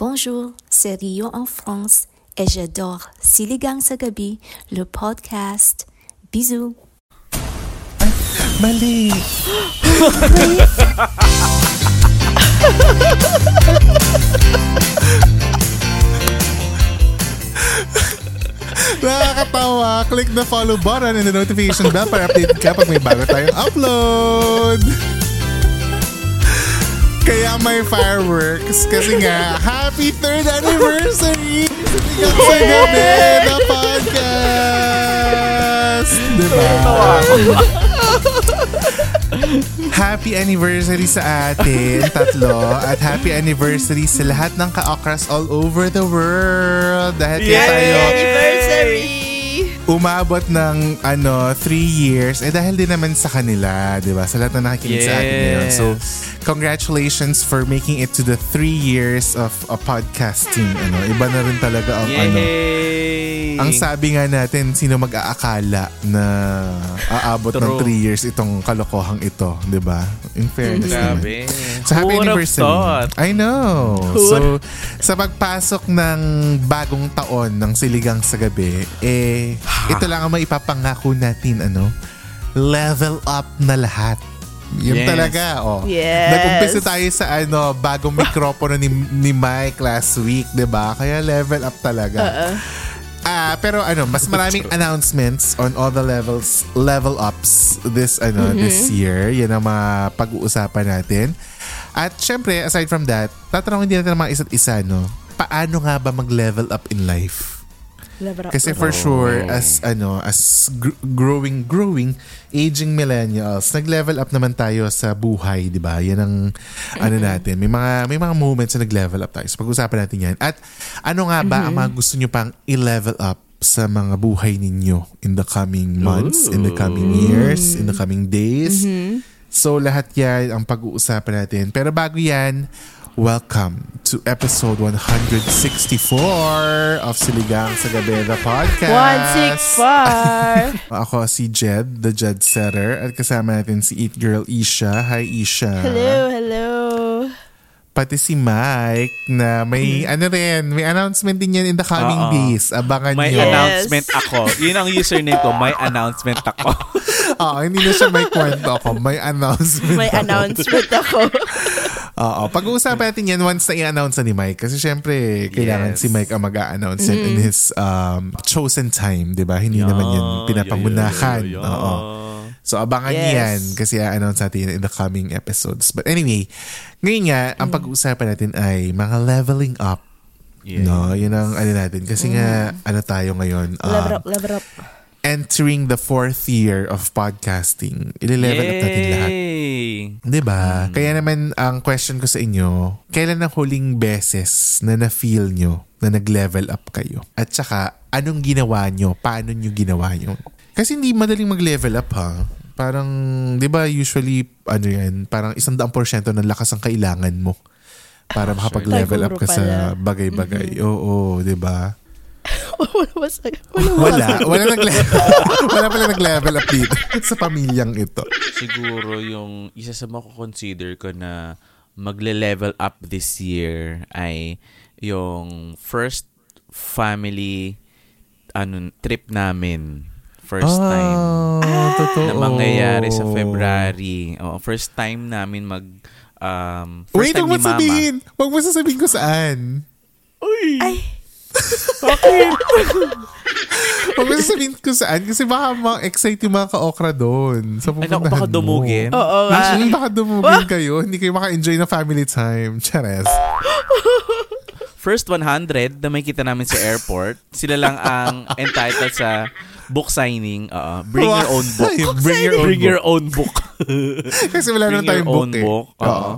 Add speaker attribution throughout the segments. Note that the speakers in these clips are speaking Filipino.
Speaker 1: Bonjour, c'est Rio en France et j'adore Siligang sa gabi, le podcast. Bisous.
Speaker 2: Mali! Nakakatawa! Click the follow button and the notification bell para update ka pag may bago tayong upload! Kaya may fireworks kasi nga, happy third anniversary! Sikat sa gabi na podcast! Diba? Happy anniversary sa atin, tatlo. At happy anniversary sa lahat ng ka-okras all over the world. Dahil kaya tayo umabot ng ano, three years. Eh dahil din naman sa kanila, di ba? Sa lahat na nakikinig sa atin ngayon. So, congratulations for making it to the three years of uh, podcasting. Ano, iba na rin talaga ang ano. Ang sabi nga natin, sino mag-aakala na aabot ng
Speaker 3: True.
Speaker 2: 3 years itong kalokohang ito, 'di ba? In fairness naman.
Speaker 3: Grabe.
Speaker 2: So happy
Speaker 3: Who would have
Speaker 2: anniversary.
Speaker 3: thought?
Speaker 2: I know.
Speaker 3: Who
Speaker 2: So sa pagpasok ng bagong taon ng Siligang sa Gabi, eh ito lang ang maipapangako natin ano, level up na lahat. Yun
Speaker 3: Yes.
Speaker 2: talaga, oh.
Speaker 4: Yes.
Speaker 2: Nag-umpisa tayo sa ano, bagong mikropono ni, ni Mike last week, 'di ba? Kaya level up talaga. Ah, pero ano, mas maraming announcements on all the levels level ups this ano this year. Yan ang mga pag-uusapan natin. At syempre, aside from that, tatanungin din natin ang mga isa't isa, no? Paano nga ba mag-level up in life? Kasi for sure, as ano, as gr- growing, growing, aging millennials, nag-level up naman tayo sa buhay, di ba? Yan ang ano natin. May mga may mga moments na nag-level up tayo. So pag-usapan natin yan. At ano nga ba ang mga gusto nyo pang i-level up sa mga buhay ninyo in the coming months, in the coming years, in the coming days. So lahat yan ang pag-uusapan natin. Pero bago yan, welcome to episode 164 of Siligang sa Gabi, the podcast.
Speaker 4: 165.
Speaker 2: Ako si Jed, the Jed Setter. At kasama natin si Eat Girl Isha. Hi Isha.
Speaker 4: hello, hello.
Speaker 2: Pati si Mike na may ano rin, may announcement din yan in the coming
Speaker 3: Oo.
Speaker 2: days. Abangan
Speaker 3: May
Speaker 2: nyo.
Speaker 4: Yes.
Speaker 3: announcement ako. Yun ang username ko. May announcement ako.
Speaker 2: Oo, hindi na siya may kwento ako. May announcement
Speaker 4: May
Speaker 2: ako.
Speaker 4: announcement ako.
Speaker 2: Oo. Pag-uusapan natin yan once na i-announce na ni Mike. Kasi syempre, kailangan
Speaker 3: Yes.
Speaker 2: si Mike ang mag-a-announce yan in his um, chosen time. di ba Hindi naman yan pinapangunahan.
Speaker 3: Yeah, yeah, yeah, yeah.
Speaker 2: Oo. So, abangan
Speaker 4: Yes.
Speaker 2: yan kasi i-announce natin yan in the coming episodes. But anyway, ngayon nga, ang pag-uusapan natin ay mga leveling up.
Speaker 3: Yeah.
Speaker 2: No, yun ang ano natin. Kasi nga, ano tayo ngayon? um,
Speaker 4: level up, level up.
Speaker 2: entering the fourth year of podcasting. Ile-level up natin lahat.
Speaker 3: Yay!
Speaker 2: 'Di ba? Kaya naman ang question ko sa inyo, kailan ang huling beses na na-feel nyo na nag-level up kayo? At saka, anong ginawa nyo? Paano nyo ginawa yun? Kasi hindi madaling mag-level up ha. Parang, di ba usually, ano yan, parang isang daang porsyento ng lakas ang kailangan mo para makapag-level up ka sa bagay-bagay. Oo, di ba?
Speaker 4: Wala. Wala
Speaker 2: Wala. Wala, nag-level, wala pala nag-level up dito sa pamilyang ito.
Speaker 3: Siguro yung isa sa mako-consider ko na magle-level up this year ay yung first family ano trip namin. First time.
Speaker 2: Ah, totoo.
Speaker 3: na mangyayari sa February. Oo, first time namin mag um, first
Speaker 2: Wait,
Speaker 3: time ni Mama.
Speaker 2: sabihin. Huwag mo sasabihin ko saan.
Speaker 4: Ay,
Speaker 2: Huwag mo sasabihin ko saan kasi baka ma-excite yung mga ka-okra doon. Sa
Speaker 3: Ay, naku,
Speaker 2: pupuntahan
Speaker 3: baka
Speaker 2: mo.
Speaker 3: dumugin.
Speaker 4: oo nga.
Speaker 2: Actually, baka dumugin kayo. Hindi kayo maka-enjoy ng family time. Chares.
Speaker 3: First 100 na may kita namin sa airport. Sila lang ang entitled sa book signing. oo. bring your own book.
Speaker 2: Bring your own
Speaker 3: Bring your own book.
Speaker 2: Kasi wala
Speaker 3: bring
Speaker 2: naman tayong
Speaker 3: your own
Speaker 2: book eh.
Speaker 3: book. Oo.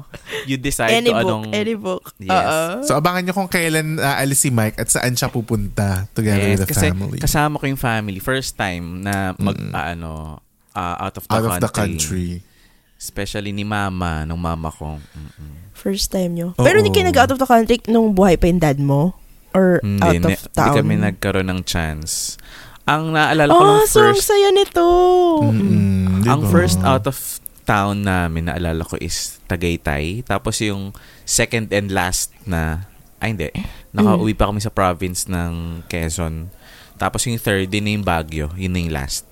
Speaker 3: You decide
Speaker 4: Any
Speaker 3: to
Speaker 4: book,
Speaker 3: anong...
Speaker 4: any book.
Speaker 3: Yes.
Speaker 4: Oo.
Speaker 2: So abangan nyo kung kailan aalis si Mike at saan siya pupunta together
Speaker 3: Yes,
Speaker 2: with the
Speaker 3: kasi
Speaker 2: family.
Speaker 3: kasama ko yung family. First time na mag, ah, ano, ah, out of the
Speaker 2: Out
Speaker 3: country.
Speaker 2: of the country.
Speaker 3: Especially ni mama, nung mama ko. Mm-mm.
Speaker 4: First time nyo.
Speaker 2: Oo.
Speaker 4: Pero hindi kayo nag-out of the country nung buhay pa yung dad mo? Or
Speaker 3: Hindi,
Speaker 4: out of town?
Speaker 3: Hindi kami nagkaroon ng chance. Ang naalala ko
Speaker 4: Oh, so ang
Speaker 3: first,
Speaker 4: saya nito.
Speaker 2: Mm-mm,
Speaker 3: ang first out of town namin naalala ko is Tagaytay. Tapos yung second and last na, ay hindi, nakauwi pa kami sa province ng Quezon. Tapos yung third din na yung Baguio. Yun na yung last.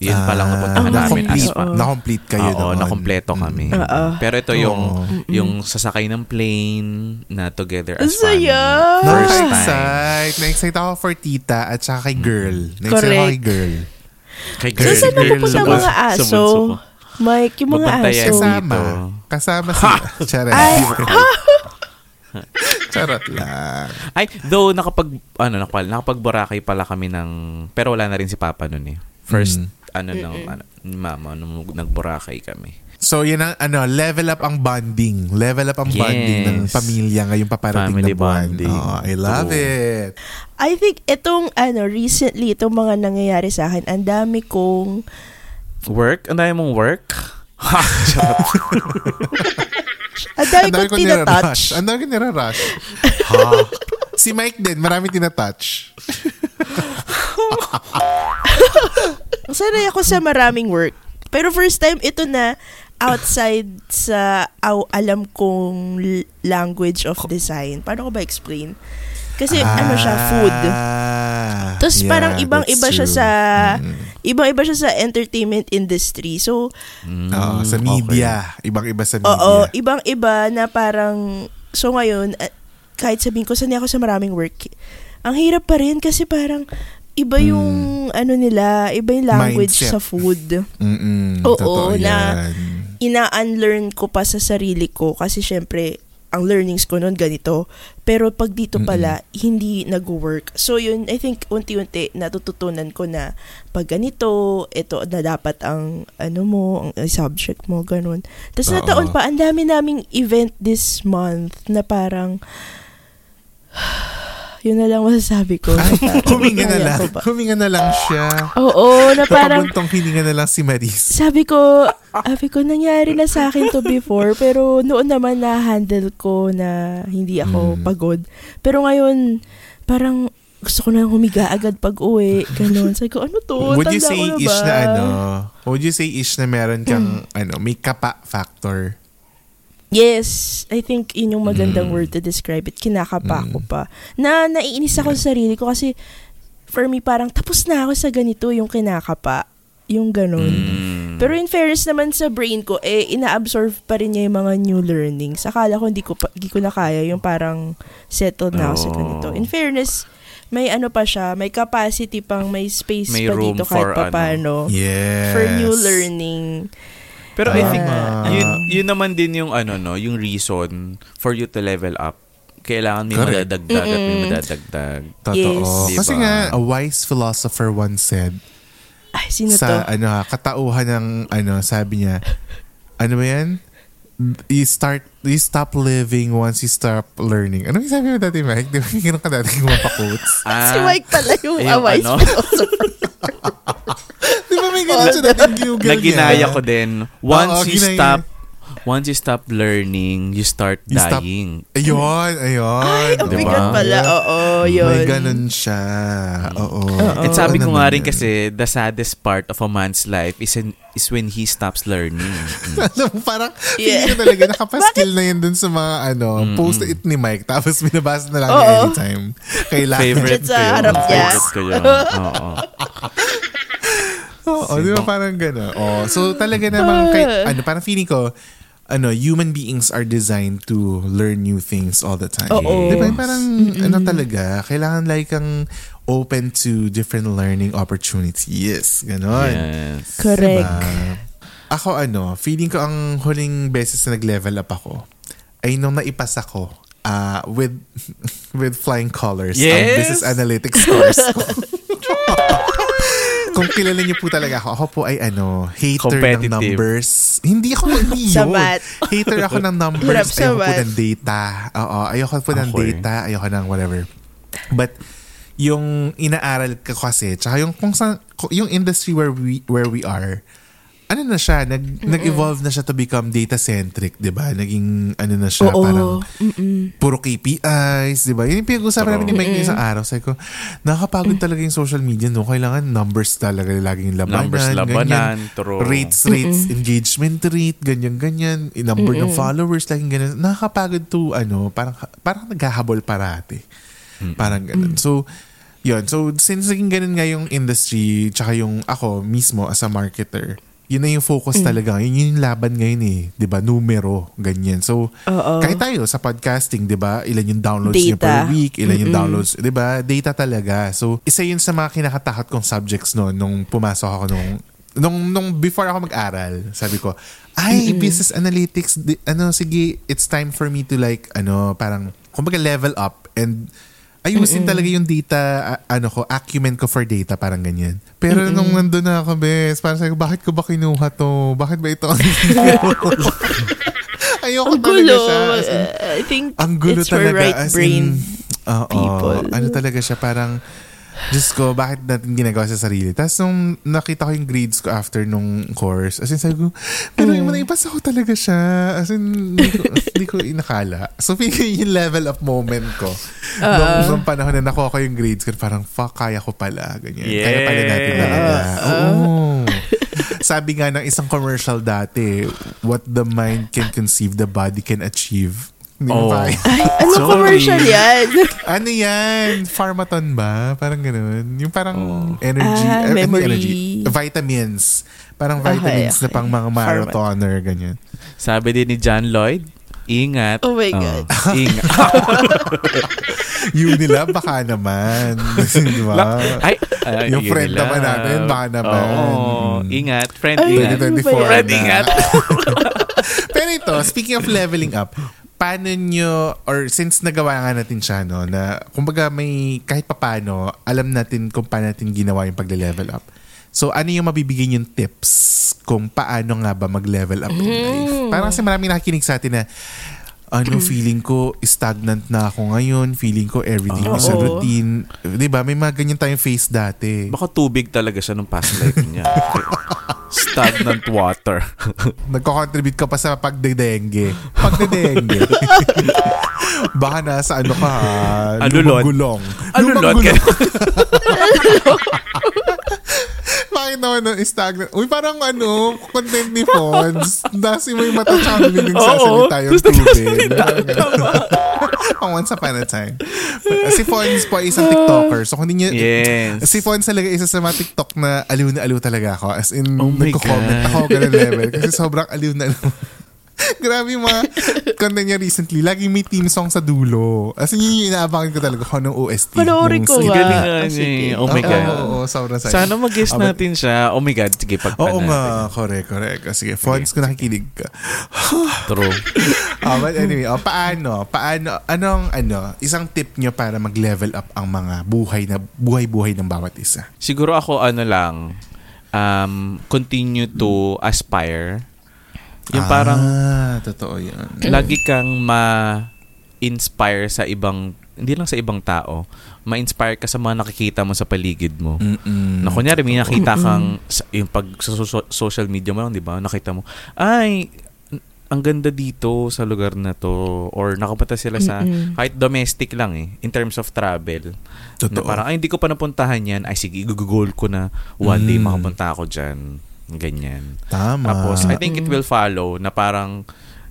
Speaker 3: Yun pa lang napuntahan
Speaker 2: Ah,
Speaker 3: namin as
Speaker 2: na-complete,
Speaker 3: fam.
Speaker 2: na-complete kayo
Speaker 3: Oo,
Speaker 2: doon.
Speaker 3: nakompleto kami.
Speaker 2: Mm.
Speaker 4: Oo.
Speaker 3: Pero ito yung
Speaker 2: Oo.
Speaker 3: yung sasakay ng plane na together as
Speaker 4: Ang saya!
Speaker 3: family. First time.
Speaker 2: Na-excite. Na-excite ako for tita at saka kay girl. Na-excite ako
Speaker 4: Correct.
Speaker 2: kay girl.
Speaker 3: Kay
Speaker 4: So, saan ang
Speaker 3: bus-
Speaker 4: mga aso?
Speaker 3: bunso ko.
Speaker 4: Mike, yung mga
Speaker 3: Babantayan.
Speaker 4: aso.
Speaker 2: Kasama.
Speaker 3: dito.
Speaker 2: Kasama si... Charot.
Speaker 4: Ay,
Speaker 2: Charot lang.
Speaker 3: Ay, though nakapag ano nakapag nakapag-Boracay pala kami ng pero wala na rin si Papa noon eh. First Ano nang ano ni Mama nung nag-Boracay kami.
Speaker 2: So, yun ang, ano, level up ang bonding. Level up ang bonding ng
Speaker 3: Yes.
Speaker 2: pamilya ngayong paparating
Speaker 3: Family
Speaker 2: na buwan.
Speaker 3: bonding.
Speaker 2: Oo, I love
Speaker 3: True.
Speaker 2: it.
Speaker 4: I think itong ano recently itong mga nangyayari sa akin, ang dami kong
Speaker 3: Work? Ang dami mong work? Ha!
Speaker 4: Ang dami kong
Speaker 2: ko
Speaker 4: tinatouch.
Speaker 2: Ang dami ko nirarush. ha? Si Mike din, marami tinatouch.
Speaker 4: Sanay ako sa maraming work. Pero first time ito na outside sa aw, alam kong language of design. Paano ko ba explain? Kasi ano siya, food.
Speaker 2: Ah,
Speaker 4: Tapos
Speaker 2: yeah,
Speaker 4: parang ibang-iba siya sa
Speaker 2: Mm.
Speaker 4: ibang-iba siya sa entertainment industry. So,
Speaker 3: Mm,
Speaker 2: Oo, sa
Speaker 3: okay.
Speaker 2: media. Ibang-iba sa media.
Speaker 4: oo, ibang-iba na parang so ngayon ah, kahit sabihin ko sanay ako sa maraming work. Ang hirap pa rin kasi parang iba yung ano nila, iba yung language.
Speaker 2: Mindset.
Speaker 4: sa food.
Speaker 2: Mm-mm,
Speaker 4: Oo, na-
Speaker 2: yan.
Speaker 4: ina-unlearn ko pa sa sarili ko kasi syempre ang learnings ko noon ganito. Pero pag dito pala, hindi nag-work. So yun, I think unti-unti natututunan ko na pag ganito, ito na dapat ang ano mo, ang subject mo, ganun. Tapos nataon pa, ang dami naming event this month na parang yun na lang masasabi ko.
Speaker 2: Ay, huminga na lang. Huminga na lang siya.
Speaker 4: Oo, na parang
Speaker 2: Nakabuntong hininga na lang si Maris.
Speaker 4: sabi ko, sabi ko, nangyari na sa akin to before, pero noon naman na-handle ko na hindi ako
Speaker 2: Mm.
Speaker 4: pagod. Pero ngayon, parang gusto ko na humiga agad pag uwi. Ganun. Sabi ko, ano to?
Speaker 2: Would you
Speaker 4: Tanda
Speaker 2: say
Speaker 4: ko na ba?
Speaker 2: ish na ano? Would you say ish na meron kang
Speaker 4: Mm.
Speaker 2: ano, may kapa factor?
Speaker 4: Yes, I think yun yung magandang
Speaker 2: Mm.
Speaker 4: word to describe it. Kinakapa ko pa. Na naiinis ako sa sarili ko kasi for me parang tapos na ako sa ganito yung kinakapa. Yung ganun.
Speaker 3: Mm.
Speaker 4: Pero in fairness naman sa brain ko, eh, ina-absorb pa rin niya yung mga new learnings. Akala ko hindi ko, pa, hindi ko na kaya yung parang settled na ako sa
Speaker 3: Oh.
Speaker 4: ganito. In fairness, may ano pa siya, may capacity pang, may space
Speaker 3: May
Speaker 4: pa dito kahit pa paano.
Speaker 2: Yes.
Speaker 4: For new learning.
Speaker 3: Pero I think
Speaker 4: Ah.
Speaker 3: yun, yun naman din yung ano no, yung reason for you to level up. Kailangan may
Speaker 2: Correct.
Speaker 3: madadagdag at may
Speaker 4: Mm-mm.
Speaker 3: madadagdag.
Speaker 2: Totoo.
Speaker 4: Yes.
Speaker 2: Kasi
Speaker 3: Diba?
Speaker 2: nga, a wise philosopher once said,
Speaker 4: Ay, sino
Speaker 2: sa
Speaker 4: to?
Speaker 2: ano, ha, katauhan ng ano, sabi niya, ano ba yan? You start, you stop living once you stop learning. Ano yung sabi mo dati, Mike? Di ba may ganun ka dati mga pa-quotes?
Speaker 3: Ah,
Speaker 4: si Mike pala yung
Speaker 3: eh, yung
Speaker 4: away
Speaker 3: ano?
Speaker 4: philosopher.
Speaker 2: Ganun siya dati ginugol
Speaker 3: na
Speaker 2: niya?
Speaker 3: ginaya ko din. Once
Speaker 2: Oo,
Speaker 3: you
Speaker 2: ginaya.
Speaker 3: stop once you stop learning, you start
Speaker 2: You stop-
Speaker 3: dying.
Speaker 2: Ayun, ayun.
Speaker 4: Ay, ang
Speaker 3: Diba?
Speaker 4: bigat pala. Oo, yun.
Speaker 2: May ganun siya. Oo.
Speaker 3: And sabi ko nga rin kasi the saddest part of a man's life is in, is when he stops learning. Mm.
Speaker 2: Alam mo, parang
Speaker 4: Yeah.
Speaker 2: feeling ko talaga nakapaskill na yun dun sa mga ano, post-it ni Mike tapos binabasa na lang niya
Speaker 4: Oo.
Speaker 2: anytime. Kailangan.
Speaker 3: Favorite
Speaker 4: sa
Speaker 3: ko yun.
Speaker 4: harap niya.
Speaker 3: Favorite ko yun. Oo.
Speaker 2: Oo, di ba parang gano'n? Oh, so talaga namang, kay, ano, parang feeling ko, ano, human beings are designed to learn new things all the time.
Speaker 4: Oo.
Speaker 2: Di ba? Parang, ano talaga, kailangan like kang open to different learning opportunities. Ganon.
Speaker 3: Yes.
Speaker 4: Correct.
Speaker 2: Diba? Ako ano, feeling ko ang huling beses na nag-level up ako ay nung naipasa ko ah, with with flying colors ang
Speaker 3: Yes!
Speaker 2: business analytics course ko. kung kilala niyo po talaga ako, ako po ay ano, hater ng numbers. Hindi ako, hindi yun. Hater ako ng numbers. Ayoko po ng data. Oo, ayoko po ng
Speaker 3: Ako eh.
Speaker 2: data. Ayoko ng whatever. But, yung inaaral ko kasi, tsaka yung, kung sa, yung industry where we, where we are, ano na siya, nag, nag-evolve na siya to become data-centric, di ba? Naging, ano na siya,
Speaker 4: Oo.
Speaker 2: parang, puro KPIs, di ba? Yun yung pinag-usapan namin ni Mike na isang araw. Sabi ko, nakakapagod talaga yung social media, no? Kailangan numbers talaga laging labanan.
Speaker 3: Numbers labanan,
Speaker 2: ganyan.
Speaker 3: true.
Speaker 2: Rates, rates, engagement rate, ganyan-ganyan. Number ng followers, laging ganyan. Nakakapagod to, ano, parang, parang naghahabol parati. Parang ganun. So, yun. So, since naging ganun nga yung industry, tsaka yung ako mismo as a marketer, yun na yung focus talaga. Yun yung laban ngayon eh. ba Numero, ganyan. So,
Speaker 4: Oo.
Speaker 2: kahit tayo sa podcasting, ba Ilan yung downloads niyo
Speaker 4: Data.
Speaker 2: per week, ilan yung downloads, ba Data talaga. So, isa yun sa mga kinakatakot kong subjects no, nung pumasok ako nung nung nung before ako mag-aral, sabi ko, ay, business analytics, di- ano, sige, it's time for me to like, ano, parang, kumbaga level up and ayusin talaga yung data, a- ano ko, acumen ko for data, parang ganyan. Pero nung nandun na ako, bes, parang sabi ko, bakit ko ba kinuha to? Bakit ba ito? ang Ayoko
Speaker 4: Ang
Speaker 2: talaga
Speaker 4: gulo.
Speaker 2: siya. As in,
Speaker 4: Uh, I think
Speaker 2: ang gulo
Speaker 4: it's for
Speaker 2: talaga.
Speaker 4: right
Speaker 2: as
Speaker 4: brain.
Speaker 2: in, oo,
Speaker 4: people.
Speaker 2: Ano talaga siya, parang, Diyos ko, bakit natin ginagawa sa sarili? Tapos nung nakita ko yung grades ko after nung course, as in sabi ko, pero yung
Speaker 4: Mm.
Speaker 2: naipasa ko talaga siya. As in, hindi ko, hindi ko inakala. So, feeling yung level up moment ko. Nung, nung panahon na nakuha ko yung grades ko, parang, fuck, kaya ko pala. Ganyan. Kaya pala natin talaga. Oo. Sabi nga ng isang commercial dati, what the mind can conceive, the body can achieve. Hindi mo
Speaker 3: Oh.
Speaker 2: kaya.
Speaker 4: Ay, ano
Speaker 3: Sorry.
Speaker 4: commercial yan?
Speaker 2: Ano yan? Pharmaton ba? Parang ganun. Yung parang
Speaker 3: Oh.
Speaker 2: energy.
Speaker 4: Ah,
Speaker 2: hindi
Speaker 4: memory.
Speaker 2: energy. Vitamins. Parang
Speaker 4: Okay,
Speaker 2: vitamins na
Speaker 4: okay.
Speaker 2: pang mga marathoner. Ganyan.
Speaker 3: Sabi din ni John Lloyd, ingat.
Speaker 4: Oh my God.
Speaker 3: ingat.
Speaker 2: Unilab, baka naman. Di ba?
Speaker 3: Ay, ay,
Speaker 2: Yung
Speaker 3: yun
Speaker 2: friend
Speaker 3: nila.
Speaker 2: naman natin, baka naman.
Speaker 3: Oo,
Speaker 2: Mm.
Speaker 3: ingat. Friend,
Speaker 4: Ay,
Speaker 3: ingat.
Speaker 4: ano ba
Speaker 2: 2024
Speaker 4: yan?
Speaker 3: Friend,
Speaker 2: na.
Speaker 3: ingat.
Speaker 2: Pero ito, speaking of leveling up, paano nyo, or since nagawa nga natin siya, no, na kumbaga may kahit papano, alam natin kung paano natin ginawa yung pagle-level up. So, ano yung mabibigay yung tips kung paano nga ba mag-level up in life? Parang kasi maraming nakikinig sa atin na, ano, feeling ko stagnant na ako ngayon. Feeling ko everything is a
Speaker 4: Oo.
Speaker 2: routine. Di ba? May mga ganyan tayong face dati.
Speaker 3: Baka tubig talaga siya nung past life niya. Stagnant water.
Speaker 2: Nagko-contribute ka pa sa pagdedengge. Pagdedengge. Baka nasa ano ka. Lumang-gulong.
Speaker 3: Alulod ka.
Speaker 2: Bakit naman no, stagnant? Uy, parang ano, content ni Fons. Dasi mo yung mata tsaka bibig nagsasalita yung tubig. Pang once upon a time. Si Fons po ay isang TikToker. So kung niyo,
Speaker 3: Yes.
Speaker 2: Si Fons talaga isa sa mga TikTok na aliw na aliw talaga ako. As in,
Speaker 3: Oh
Speaker 2: nagko-comment
Speaker 3: God.
Speaker 2: ako ganun level. Kasi sobrang aliw na aliw. Grabe yung mga content niya recently. Laging may team song sa dulo. As in, yun yung inaabangan ko talaga kung anong OST.
Speaker 4: Panoorin ko nga.
Speaker 3: Galing nga niya.
Speaker 4: sige.
Speaker 3: Oh my God.
Speaker 2: Oo, oo, sobrang saya.
Speaker 3: Sana mag-guess
Speaker 2: but-
Speaker 3: natin siya. Oh my God. Sige, pagpan
Speaker 2: Oo nga, correct, correct. Sige, Fons, kung nakikinig ka.
Speaker 3: True.
Speaker 2: Ah, but anyway, oh, paano? Paano? Anong, ano, isang tip nyo para mag-level up ang mga buhay na buhay-buhay ng bawat isa?
Speaker 3: Siguro ako ano lang, um, continue to aspire. Yung parang
Speaker 2: Ah, totoo yan.
Speaker 3: lagi kang ma-inspire sa ibang, hindi lang sa ibang tao, ma-inspire ka sa mga nakikita mo sa paligid mo.
Speaker 2: Mm-mm.
Speaker 3: Na kunyari, may nakita kang, sa- yung pag sa so- social media mo lang, di ba? Nakita mo, ay, ang ganda dito sa lugar na to. Or nakapunta sila sa,
Speaker 4: Mm-mm.
Speaker 3: kahit domestic lang eh, in terms of travel. Na
Speaker 2: Totoo.
Speaker 3: parang, ay, hindi ko pa napuntahan yan. Ay, sige, igugol ko na one day
Speaker 2: Mm.
Speaker 3: makapunta ako dyan. Ganyan.
Speaker 2: Tama.
Speaker 3: Tapos, I think it will follow na parang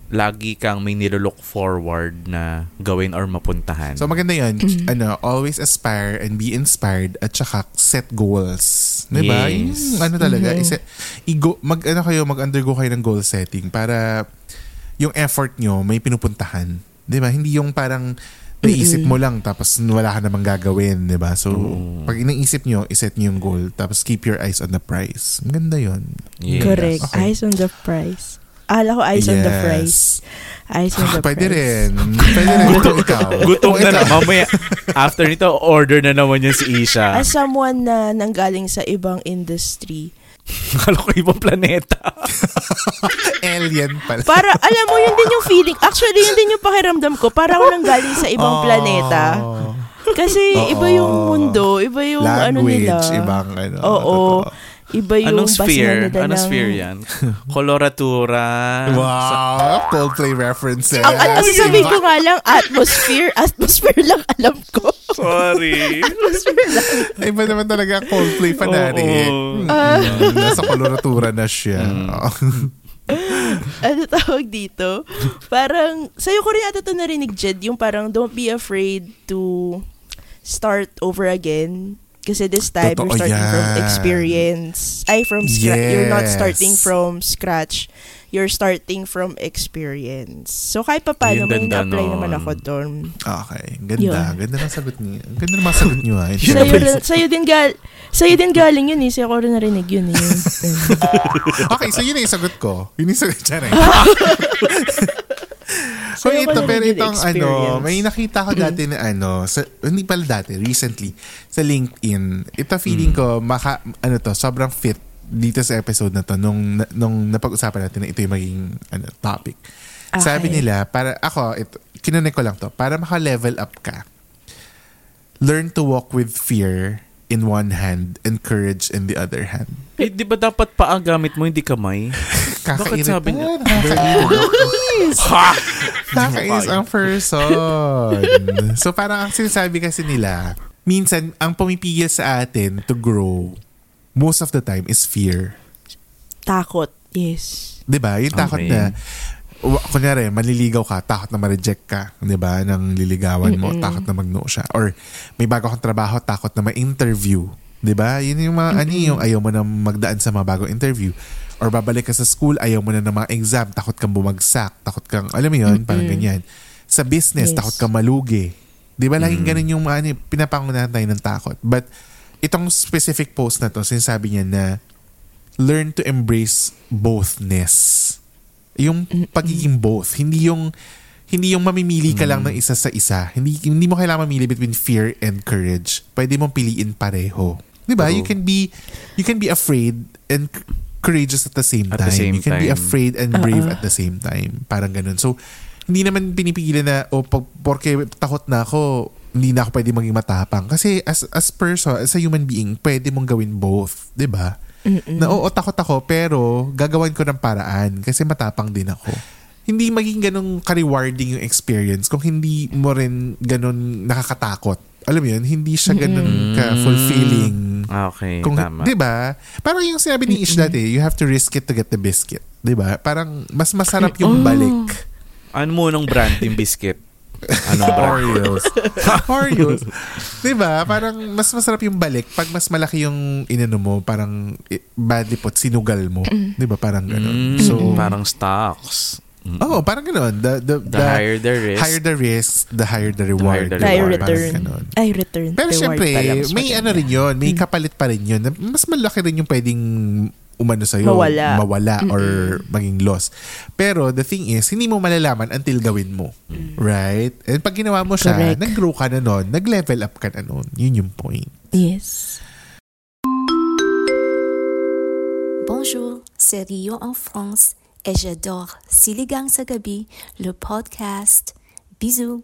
Speaker 3: lagi kang may nilolook forward na gawin or mapuntahan.
Speaker 2: So maganda yun. Ano, always aspire and be inspired at saka set goals. Diba?
Speaker 3: Yes.
Speaker 2: Yung ano talaga, iset, igo, mag, ano kayo, mag-undergo kayo ng goal setting para yung effort nyo may pinupuntahan. Diba? Hindi yung parang naisip mo lang tapos wala ka namang gagawin, 'di ba? So pag iniisip nyo, iset nyo yung goal tapos keep your eyes on the prize. Maganda 'yon.
Speaker 3: Yes.
Speaker 4: Correct.
Speaker 2: Okay.
Speaker 4: Eyes on the prize. Ala ko eyes on the
Speaker 2: Yes.
Speaker 4: fries. Eyes on the
Speaker 2: Pwede
Speaker 4: fries.
Speaker 2: rin. Pwede rin. Ito, ikaw.
Speaker 3: Gutom na na. Mamaya, after nito, order na naman yan si Isha.
Speaker 4: As someone na nanggaling sa ibang industry,
Speaker 3: Akala ko ibang planeta.
Speaker 2: Alien pala.
Speaker 4: para, alam mo, yun din yung feeling. Actually, yun din yung pakiramdam ko. Para ako nanggaling sa ibang
Speaker 2: Oh.
Speaker 4: planeta. Kasi
Speaker 2: Oo.
Speaker 4: iba yung mundo, iba yung ano
Speaker 2: Language,
Speaker 4: nila.
Speaker 2: ibang ano.
Speaker 4: Oo.
Speaker 2: totoo.
Speaker 4: Iba yung
Speaker 3: Anong sphere?
Speaker 4: nila
Speaker 3: Anong
Speaker 4: ng-
Speaker 3: sphere yan? Coloratura.
Speaker 2: Wow, Coldplay references.
Speaker 4: Ang ano sasabihin ko nga lang, atmosphere. Atmosphere lang alam ko.
Speaker 3: Sorry.
Speaker 4: atmosphere lang.
Speaker 2: Iba naman talaga Coldplay fanari.
Speaker 3: Oo.
Speaker 2: Mm, nasa koloratura na siya.
Speaker 4: ano tawag dito? Parang, sa'yo ko rin ata ito narinig, Jed, yung parang don't be afraid to start over again. Kasi this time,
Speaker 2: Totoo
Speaker 4: you're starting from
Speaker 2: yan.
Speaker 4: experience. Ay, from scratch. You're not
Speaker 2: Yes.
Speaker 4: starting from scratch. You're starting from experience. So, kahit pa paano, may na-apply
Speaker 3: nun.
Speaker 4: naman ako doon.
Speaker 2: Okay, ganda.
Speaker 4: Yun.
Speaker 2: Ganda ng sagot niya. Ganda ng sagot niyo. ah.
Speaker 4: Sa'yo, rin- sa'yo, din gal sa'yo din galing yun eh. Sa'yo ko rin narinig yun eh.
Speaker 2: Okay, so yun yung sagot ko. Yun yung sagot. Charay. so
Speaker 4: ko
Speaker 2: ito, pero itong ano, may nakita ko dati na ano, sa, hindi pala dati, recently, sa LinkedIn. Ito feeling ko, maka, ano to, sobrang fit dito sa episode na to nung, nung napag-usapan natin na ito yung magiging ano, topic. Sabi
Speaker 4: Okay.
Speaker 2: nila, para ako, ito, kinunik ko lang to, para maka-level up ka, learn to walk with fear in one hand and courage in the other hand.
Speaker 3: Eh, di ba dapat pa ang gamit mo, hindi kamay?
Speaker 2: Kakainis.
Speaker 3: sabi niya?
Speaker 2: Nakakainis.
Speaker 3: Ha!
Speaker 2: Nakakainis ang person. so parang ang sinasabi kasi nila, minsan ang pumipigil sa atin to grow most of the time is fear.
Speaker 4: Takot. Yes.
Speaker 2: 'Di ba? Yung takot
Speaker 3: Okay.
Speaker 2: na kunyari, maliligaw ka, takot na ma-reject ka, 'di ba? Nang liligawan mo, takot na mag-no siya. Or may bago kang trabaho, takot na ma-interview. 'Di ba? Yun yung mga ano yung ayaw mo na magdaan sa mga bagong interview. Or babalik ka sa school, ayaw mo na ng mga exam, takot kang bumagsak, takot kang, alam mo yun, parang ganyan. Sa business,
Speaker 4: Yes.
Speaker 2: takot kang malugi. 'Di ba? Laging ganun yung mga ano, pinapangunahan tayo ng takot. But itong specific post na to, sinasabi niya na learn to embrace bothness. Yung pagiging both, hindi yung hindi yung mamimili ka lang ng isa sa isa. Hindi hindi mo kailangan mamili between fear and courage. Pwede mong piliin pareho. 'Di ba? You can be you can be afraid and courageous at the same
Speaker 3: At
Speaker 2: time.
Speaker 3: the same
Speaker 2: you can be
Speaker 3: time.
Speaker 2: afraid and brave at the same time. Parang ganun. So hindi naman pinipigilan na o pag porke takot na ako, hindi na ako pwede maging matapang. Kasi as as person, as a human being, pwede mong gawin both, 'di ba? Na oo, takot ako, pero gagawin ko ng paraan kasi matapang din ako. Hindi maging ganun ka-rewarding yung experience kung hindi mo rin ganun nakakatakot. Alam mo yun, hindi siya ganun ka-fulfilling.
Speaker 3: Okay,
Speaker 2: Kung,
Speaker 3: tama.
Speaker 2: 'di ba? Parang yung sinabi ni Ish dati, you have to risk it to get the biscuit. 'Di ba? Parang mas masarap yung balik.
Speaker 3: Ano mo nung brand yung biscuit? Brand?
Speaker 2: Oreos. Oreos. 'Di ba? Parang mas masarap yung balik pag mas malaki yung inano mo, parang badly put sinugal mo. 'Di ba? Parang ganun.
Speaker 3: Mm,
Speaker 2: So,
Speaker 3: parang stocks. Mm.
Speaker 2: oh, parang ganun. The, the,
Speaker 3: The higher the risk.
Speaker 2: higher the risk, the higher the reward.
Speaker 3: the
Speaker 4: Tayo
Speaker 3: reward.
Speaker 2: Parang
Speaker 4: return.
Speaker 2: ganun.
Speaker 4: Ay, return.
Speaker 2: Pero
Speaker 4: Reward
Speaker 2: syempre, may ano rin yun. May kapalit pa rin yun. Mas malaki rin yung pwedeng umano sa'yo.
Speaker 4: Mawala.
Speaker 2: Mawala or maging loss. Pero the thing is, hindi mo malalaman until gawin mo. Right? And pag ginawa mo siya,
Speaker 4: Correct.
Speaker 2: nag-grow ka na nun, nag-level up ka na nun. Yun yung point.
Speaker 4: Yes.
Speaker 1: Bonjour, c'est Rio en France et j'adore Siligang sa gabi, le podcast. Bisous.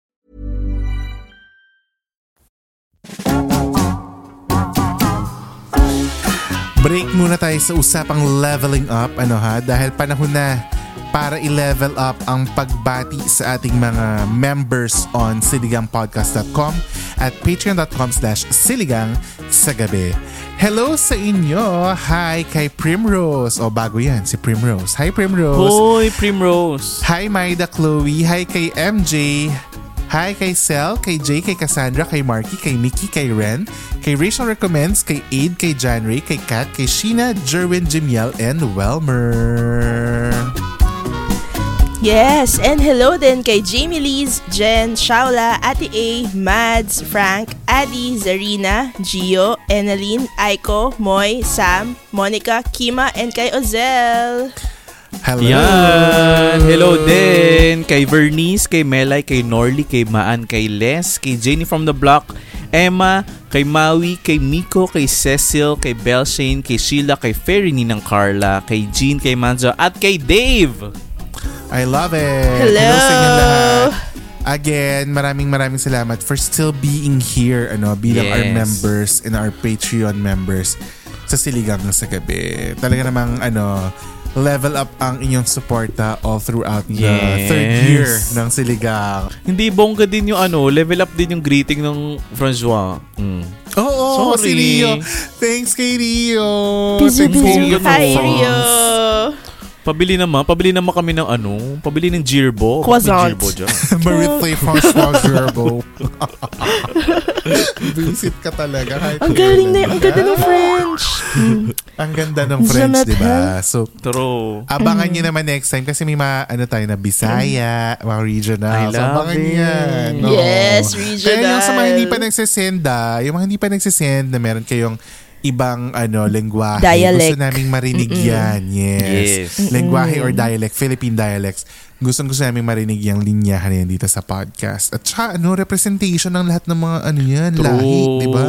Speaker 2: Break muna tayo sa usapang leveling up, ano ha? Dahil panahon na para i-level up ang pagbati sa ating mga members on siligangpodcast.com at patreon.com slash siligang sa gabi. Hello sa inyo. Hi kay Primrose. O bago yan, si Primrose. Hi Primrose.
Speaker 3: Hoy, Primrose.
Speaker 2: Hi Maida Chloe. Hi kay MJ. Hi kay Sel, kay Jay, kay Cassandra, kay Marky, kay Mickey, kay Ren, kay Rachel Recommends, kay Aid, kay John Ray, kay Kat, kay Sheena, Jerwin, Jimiel, and Welmer.
Speaker 4: Yes, and hello din kay Jamie Liz, Jen, Shaula, Ate A, Mads, Frank, Adi, Zarina, Gio, Eneline, Aiko, Moy, Sam, Monica, Kima, and kay Ozel.
Speaker 2: Hello.
Speaker 3: Yan. Hello din kay Vernice, kay Melay, kay Norly, kay Maan, kay Les, kay Jenny from the Block, Emma, kay Maui, kay Miko, kay Cecil, kay Belshane, kay Sheila, kay Ferry ng Carla, kay Jean, kay Manzo, at kay Dave.
Speaker 2: I love it.
Speaker 4: Hello.
Speaker 2: sa inyong lahat. Again, maraming maraming salamat for still being here ano bilang our
Speaker 3: Yes.
Speaker 2: members and our Patreon members sa Siligang sa Gabi. Talaga namang ano level up ang inyong suporta all throughout the
Speaker 3: Yes.
Speaker 2: third year ng Siligang.
Speaker 3: Hindi bongga din yung ano, level up din yung greeting ng Francois. Mm.
Speaker 2: Oo,
Speaker 3: Sorry.
Speaker 2: si Rio. Thanks kay Rio.
Speaker 4: Bizu.
Speaker 2: kay
Speaker 4: Hi, Rio.
Speaker 3: Pabili naman, pabili naman kami ng ano, pabili ng Jirbo.
Speaker 4: Croissant.
Speaker 3: Jirbo dyan.
Speaker 2: Marie François Gerbo. Visit ka talaga. kahit
Speaker 4: Ang galing na, ang ganda ng. French.
Speaker 2: Ang ganda ng French, di ba? So,
Speaker 3: True.
Speaker 2: abangan nyo naman next time kasi may mga ano tayo na Bisaya, mga regional.
Speaker 3: I
Speaker 2: so,
Speaker 3: love
Speaker 2: abangan
Speaker 3: it.
Speaker 2: yan. Oo.
Speaker 4: Yes,
Speaker 2: Kaya yung sa mga hindi pa nagsisend ah, yung mga hindi pa nagsisend na meron kayong ibang ano lengguwahe.
Speaker 4: Dialect.
Speaker 2: Gusto naming marinig yan. Yes.
Speaker 3: Yes.
Speaker 2: Lengguwahe or dialect, Philippine dialects. Gustong gusto naming marinig yung linyahan na yan dito sa podcast. At saka ano, representation ng lahat ng mga ano yan,
Speaker 3: True.
Speaker 2: lahi, di ba?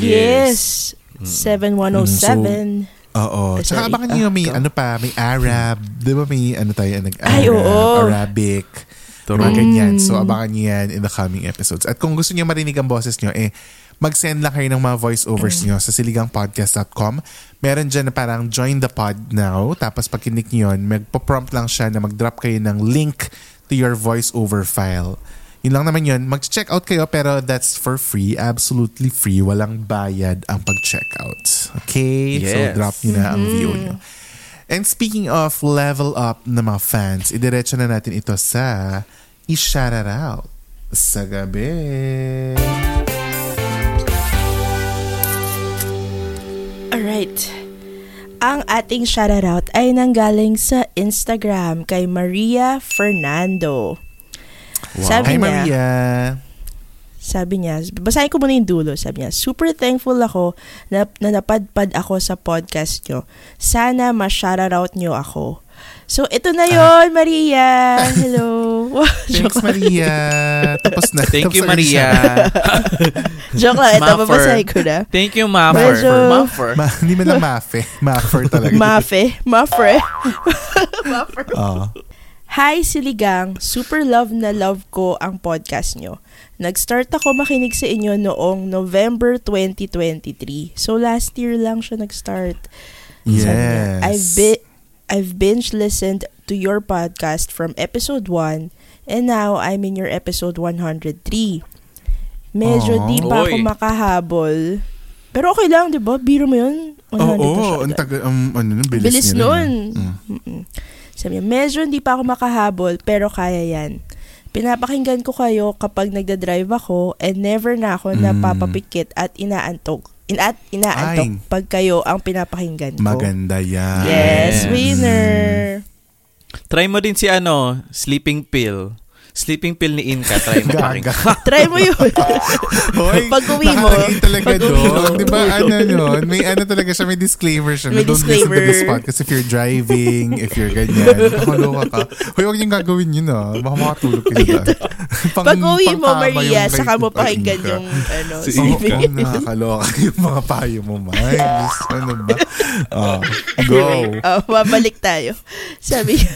Speaker 4: Yes. 7107.
Speaker 2: Oo.
Speaker 4: Eh,
Speaker 2: Tsaka abangan nyo may ano pa, may Arab. Di ba may ano tayo, nag-Arab,
Speaker 4: Ay, oo.
Speaker 2: Arabic. Mga ganyan. So abangan nyo yan in the coming episodes. At kung gusto nyo marinig ang boses nyo, eh, mag-send lang kayo ng mga voiceovers nyo sa siligangpodcast.com. Meron dyan na parang join the pod now. Tapos pag kinik nyo yun, magpo-prompt lang siya na mag-drop kayo ng link to your voiceover file. Yun lang naman yun. Mag-check out kayo pero that's for free. Absolutely free. Walang bayad ang pag-check out. Okay? So
Speaker 3: Yes.
Speaker 2: drop nyo na ang view nyo. And speaking of level up na mga fans, idiretso na natin ito sa i-shout out sa gabi.
Speaker 4: Alright. Ang ating shoutout ay nanggaling sa Instagram kay Maria Fernando. Sabi
Speaker 2: Hi
Speaker 4: niya,
Speaker 2: Maria.
Speaker 4: Sabi niya, basahin ko muna yung dulo. Sabi niya, super thankful ako na, na napadpad ako sa podcast nyo. Sana ma-shoutout nyo ako. So, ito na yon Maria. Hello.
Speaker 2: Thanks Maria. Tapos na.
Speaker 3: Thank
Speaker 2: Tapos
Speaker 3: you, Maria.
Speaker 4: Joke lang. Ito,
Speaker 3: Maffer.
Speaker 4: babasahin ko na.
Speaker 3: Thank you, Maffer.
Speaker 4: Medyo-
Speaker 3: Maffer.
Speaker 2: Ma- hindi mo na mafe. Maffer talaga.
Speaker 4: Mafe. Mafre. Mafre.
Speaker 2: Oo.
Speaker 4: Hi Siligang, super love na love ko ang podcast nyo. Nag-start ako makinig sa inyo noong November 2023. So last year lang siya nag-start. Niya,
Speaker 2: Yes.
Speaker 4: I've bi- I've binge listened to your podcast from episode 1 and now I'm in your episode 103. Medyo
Speaker 2: Aw.
Speaker 4: di pa ako makahabol. Pero okay lang, di ba? Biro mo yun. 100
Speaker 2: Oo,
Speaker 4: na siya
Speaker 2: ang taga, um, ano, bilis,
Speaker 4: Bilis nun.
Speaker 2: ah. Mm.
Speaker 4: Mm-mm. Sabi niya, medyo hindi pa ako makahabol, pero kaya yan. Pinapakinggan ko kayo kapag nagda-drive ako and never na ako
Speaker 2: Mm.
Speaker 4: napapapikit at inaantok. In at inaantok
Speaker 2: Ay.
Speaker 4: pag kayo ang pinapakinggan ko.
Speaker 2: Maganda yan.
Speaker 4: Yes,
Speaker 3: Yes.
Speaker 4: winner.
Speaker 3: Try mo din si ano, sleeping pill. Sleeping pill ni Inka. Try mo pa rin.
Speaker 2: Gaga.
Speaker 4: Try mo yun.
Speaker 2: Hoy,
Speaker 4: Pag-uwi mo.
Speaker 2: nakalagay talaga
Speaker 4: Pag-uwi mo.
Speaker 2: doon. Di ba, ano yun? May ano talaga siya, may disclaimer siya.
Speaker 4: May
Speaker 2: don't listen to
Speaker 4: disclaimer.
Speaker 2: this podcast if you're driving, if you're ganyan. Makaloka ka. Hoy, huwag niyong gagawin yun ah. Baka makatulog kayo dyan. Pang-
Speaker 4: Pag-uwi mo,
Speaker 2: pangkama
Speaker 4: Maria, saka mo pakinggan yung ano,
Speaker 3: Si
Speaker 4: sleeping
Speaker 2: oh, nakakaloka yung mga payo mo, May. Ano ba? Oh, go.
Speaker 4: Anyway, oh, babalik tayo. Sabi niya,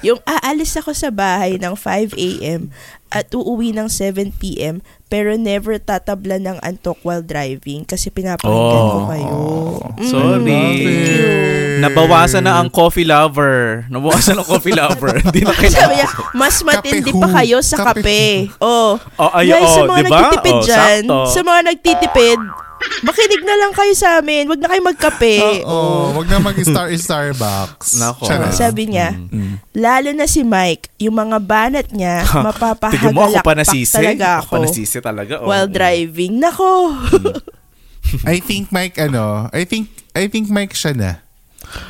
Speaker 4: yung aalis ako sa bahay ng 5 a.m. at uuwi ng 7 p.m. pero never tatabla ng antok while driving kasi pinapakinggan ko
Speaker 3: Oh.
Speaker 4: kayo. Mm,
Speaker 3: Sorry. Nabawasan na ang coffee lover. Nabawasan ang coffee lover. Hindi na
Speaker 4: Sabi
Speaker 3: kailangan.
Speaker 4: niya, mas matindi pa kayo sa
Speaker 2: Kape
Speaker 4: kape. Oh.
Speaker 3: Oh, ay,
Speaker 4: Guys, sa
Speaker 3: oh,
Speaker 4: mga
Speaker 3: diba?
Speaker 4: nagtitipid
Speaker 3: Oh,
Speaker 4: dyan,
Speaker 3: sakto.
Speaker 4: sa mga nagtitipid, Makinig na lang kayo sa amin. Wag na kayo magkape.
Speaker 2: Oo, wag na mag-star Starbucks.
Speaker 3: Nako.
Speaker 2: Charot.
Speaker 4: Sabi niya,
Speaker 2: Mm.
Speaker 4: lalo na si Mike, yung mga banat niya,
Speaker 3: Tignan mo ako pa
Speaker 4: mapapahagalakpak
Speaker 3: nasisi.
Speaker 4: talaga
Speaker 3: Ako pa
Speaker 4: ako
Speaker 3: nasisi talaga. oh.
Speaker 4: while driving. Nako!
Speaker 2: I think Mike ano, I think I think Mike siya na.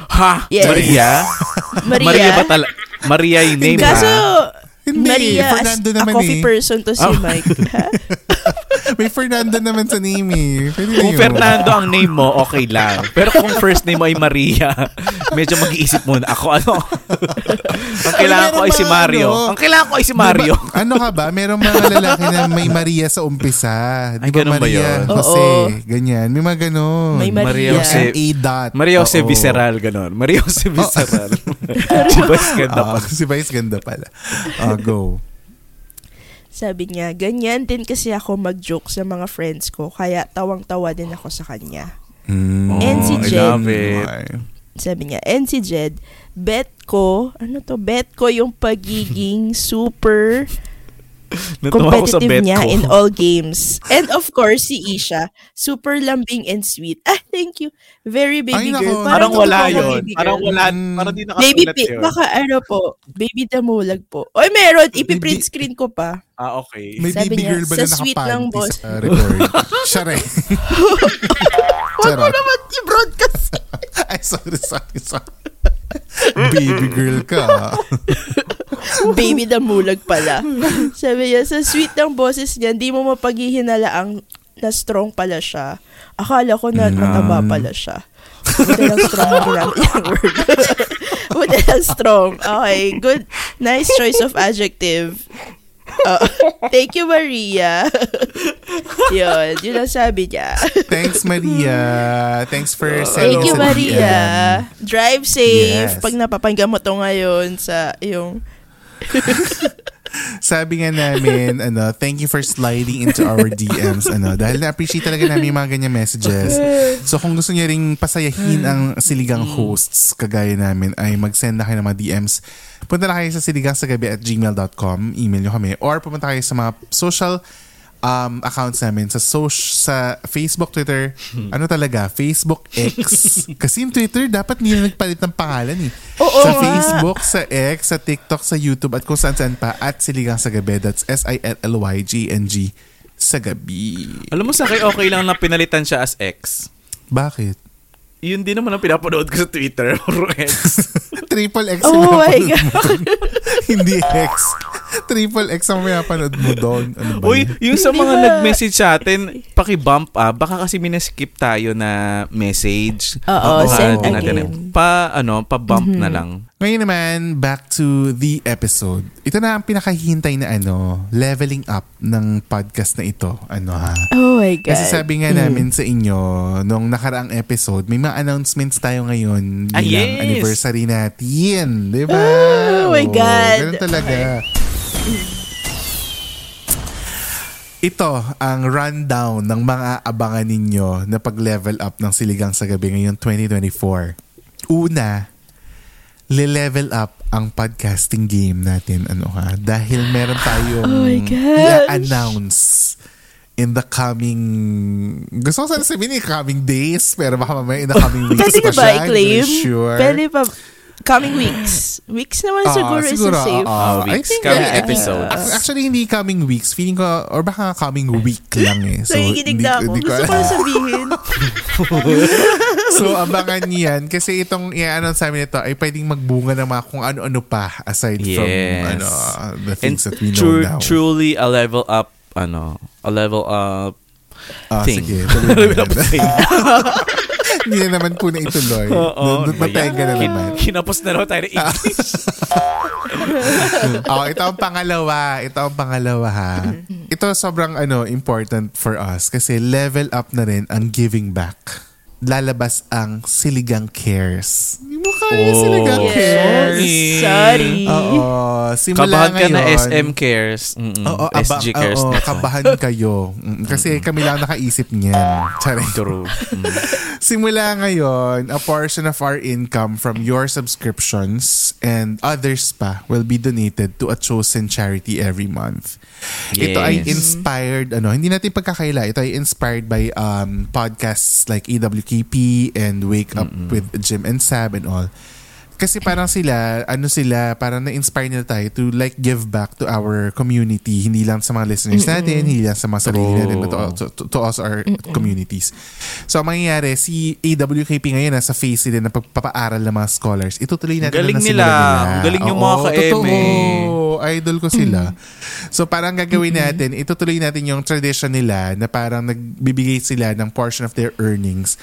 Speaker 3: Ha?
Speaker 4: Yes.
Speaker 3: Maria?
Speaker 4: Maria?
Speaker 3: Maria ba talaga? Maria yung name
Speaker 4: Kaso,
Speaker 3: ha?
Speaker 2: Hindi,
Speaker 4: Maria, as
Speaker 2: Fernando
Speaker 4: a
Speaker 2: naman
Speaker 4: coffee
Speaker 2: eh.
Speaker 4: person to si
Speaker 3: Oh.
Speaker 4: Mike.
Speaker 2: May Fernando naman sa name eh. Pwede na
Speaker 3: Kung
Speaker 2: yun.
Speaker 3: Fernando ang name mo, okay lang. Pero kung first name mo ay Maria, medyo mag-iisip muna ako ano. ang kailangan ko ay si Mario.
Speaker 2: ano,
Speaker 3: Ang kailangan ko ay si Mario.
Speaker 2: Di ba- ano ka ba? Merong mga lalaki na may Maria sa umpisa. Di
Speaker 3: Ay,
Speaker 2: ba
Speaker 3: ganun ba
Speaker 2: Maria
Speaker 3: yun?
Speaker 2: Jose?
Speaker 4: Oo.
Speaker 2: Ganyan. May mga ganun.
Speaker 4: May Maria.
Speaker 3: Maria Jose.
Speaker 2: A dot.
Speaker 3: Maria Jose
Speaker 2: Oo.
Speaker 3: Visceral, ganon. Maria Jose Visceral. si Vice ganda
Speaker 2: Ah,
Speaker 3: pa.
Speaker 2: si Vice ganda pala. Ah, go.
Speaker 4: Sabi niya, ganyan din kasi ako mag-joke sa mga friends ko, kaya tawang-tawa din ako sa kanya.
Speaker 2: Mm.
Speaker 4: And si
Speaker 3: I love it.
Speaker 4: Sabi niya, and si Jed, bet ko, ano to, bet ko yung pagiging super competitive niya
Speaker 3: ko.
Speaker 4: in all games. And of course, si Isha, super lambing and sweet. Ah, thank you. Very baby
Speaker 2: Ay, nako.
Speaker 4: girl.
Speaker 3: Parang
Speaker 4: totoo
Speaker 3: wala yun.
Speaker 4: baby
Speaker 3: Parang wala.
Speaker 2: Mm.
Speaker 3: Parang di
Speaker 4: Baby
Speaker 3: nakasulat
Speaker 4: pi-
Speaker 3: yun.
Speaker 4: baka ano po, baby damulag po. Oy, meron, ipiprint
Speaker 2: Baby-
Speaker 4: screen ko pa.
Speaker 3: Ah, okay.
Speaker 2: May
Speaker 4: Sabi
Speaker 2: baby
Speaker 4: niya,
Speaker 2: girl ba na
Speaker 4: sweet
Speaker 2: nakapanty
Speaker 4: lang, boss.
Speaker 2: sa record? Siya rin.
Speaker 4: Huwag mo naman i-broadcast.
Speaker 2: Ay, sorry, sorry, sorry. baby girl ka.
Speaker 4: baby damulag pala. Sabi niya, sa sweet ng boses niya, hindi mo mapaghihinalaang na strong pala siya. Akala ko na mataba pala siya. Buti lang strong na ginamit word. Buti lang strong. Okay, good. Nice choice of adjective. Uh, thank you, Maria. yun, yun ang sabi niya.
Speaker 2: Thanks, Maria. Thanks for sending
Speaker 4: Thank you, Maria.
Speaker 2: DM.
Speaker 4: Drive safe.
Speaker 2: Yes.
Speaker 4: Pag napapangga mo to ngayon sa yung
Speaker 2: Sabi nga namin, ano, thank you for sliding into our DMs. Ano, dahil na-appreciate talaga namin yung mga ganyan messages. So kung gusto niyo ring pasayahin ang siligang hosts, kagaya namin, ay mag-send na kayo ng mga DMs. Punta na kayo sa siligangsagabi at gmail.com. Email nyo kami. Or pumunta kayo sa mga social um, accounts namin sa social, sa Facebook, Twitter. Ano talaga? Facebook X. Kasi yung Twitter, dapat na nagpalit ng pangalan eh.
Speaker 4: Oo
Speaker 2: sa. Facebook, sa X, sa TikTok, sa YouTube, at kung saan saan pa, at Siligang sa Gabi. That's S-I-L-L-Y-G-N-G sa gabi.
Speaker 3: Alam mo sa akin, okay lang na pinalitan siya as X.
Speaker 2: Bakit?
Speaker 3: Yun din naman ang pinapanood ko sa Twitter. Puro X.
Speaker 2: Triple X
Speaker 4: Oh
Speaker 2: yung
Speaker 4: my
Speaker 2: mo. Hindi X. Triple X ang pinapanood mo doon. Ano ba
Speaker 3: Uy,
Speaker 2: yun?
Speaker 3: yung sa
Speaker 4: Hindi
Speaker 3: mga
Speaker 4: ba-
Speaker 3: nag-message sa atin, paki-bump ah. Baka kasi minaskip tayo na message.
Speaker 4: Oo, send
Speaker 3: di natin-
Speaker 4: again.
Speaker 3: Pa, ano, pa-bump na lang.
Speaker 2: Ngayon naman, back to the episode. Ito na ang pinakahihintay na ano, leveling up ng podcast na ito. Ano ha?
Speaker 4: Oh my God.
Speaker 2: Kasi sabi nga namin sa inyo, nung nakaraang episode, may mga announcements tayo ngayon
Speaker 3: Ah,
Speaker 2: bilang
Speaker 3: yes!
Speaker 2: anniversary natin. Di ba?
Speaker 4: Oh my God.
Speaker 2: Ganun talaga. Ito ang rundown ng mga abangan ninyo na pag-level up ng Siligang sa Gabi ngayong 2024. Una, le-level up ang podcasting game natin. Ano ha? Dahil meron tayong
Speaker 4: Oh
Speaker 2: i-announce in the coming gusto ko sana sabihin in coming days pero baka mamaya in the coming weeks
Speaker 4: Pwede
Speaker 2: pa
Speaker 4: ba
Speaker 2: siya.
Speaker 4: i-claim?
Speaker 2: Sure.
Speaker 4: Pwede pa. Coming weeks. Weeks naman
Speaker 2: Ah,
Speaker 4: siguro, is a safe.
Speaker 2: Ah, I
Speaker 3: weeks.
Speaker 2: think,
Speaker 3: Coming
Speaker 2: ah,
Speaker 3: episodes.
Speaker 2: ac- Actually, hindi coming weeks. Feeling ko, or baka coming week lang eh. So,
Speaker 4: Nakikinig
Speaker 2: hindi-
Speaker 4: na ako.
Speaker 2: hindi ko-
Speaker 4: Gusto ko na sabihin.
Speaker 2: so, abangan niyan. Kasi itong i-announce sa amin ito ay pwedeng magbunga ng mga kung ano-ano pa aside from
Speaker 3: Yes.
Speaker 2: ano, the
Speaker 3: And
Speaker 2: things that we know
Speaker 3: tru-
Speaker 2: now.
Speaker 3: truly a level up, ano, a level up
Speaker 2: Ah,
Speaker 3: thing.
Speaker 2: sige.
Speaker 3: level up
Speaker 2: yan.
Speaker 3: thing.
Speaker 2: Hindi na naman po na ituloy.
Speaker 3: Oo.
Speaker 2: Mataga na naman.
Speaker 3: Kinapos na raw tayo ng English.
Speaker 2: oh, ito ang pangalawa. Ito ang pangalawa ha. Ito sobrang ano important for us kasi level up na rin ang giving back. Lalabas ang Siligang Cares. Hindi mo kaya
Speaker 3: Oh.
Speaker 2: Siligang
Speaker 4: Yes.
Speaker 2: Cares.
Speaker 4: Sorry.
Speaker 2: Oo. Simula
Speaker 3: Kabahan ka
Speaker 2: ngayon.
Speaker 3: na SM Cares. Mm-mm.
Speaker 2: Oo, aba,
Speaker 3: SG Cares
Speaker 2: oo, kabahan kayo. Kasi kami lang nakaisip niyan. Charing.
Speaker 3: True. Mm.
Speaker 2: simula ngayon, a portion of our income from your subscriptions and others pa will be donated to a chosen charity every month. Ito ay
Speaker 3: Yes.
Speaker 2: inspired, ano, hindi natin pagkakaila. Ito ay inspired by um, podcasts like EWKP and Wake Up with Jim and Sab and all. Kasi parang sila, ano sila, parang na-inspire nila tayo to like give back to our community. Hindi lang sa mga listeners natin, hindi lang sa mga sarili
Speaker 3: True.
Speaker 2: natin, but to, to, to, to us, our communities. So, ang mangyayari, si AWKP ngayon nasa phase din ng pagpapaaral ng mga scholars. Itutuloy natin
Speaker 3: Galing
Speaker 2: na
Speaker 3: nila.
Speaker 2: nila.
Speaker 3: Ang galing yung
Speaker 2: Oo,
Speaker 3: mga ka-eme.
Speaker 2: totoo. Idol ko sila. So, parang gagawin natin, itutuloy natin yung tradition nila na parang nagbibigay sila ng portion of their earnings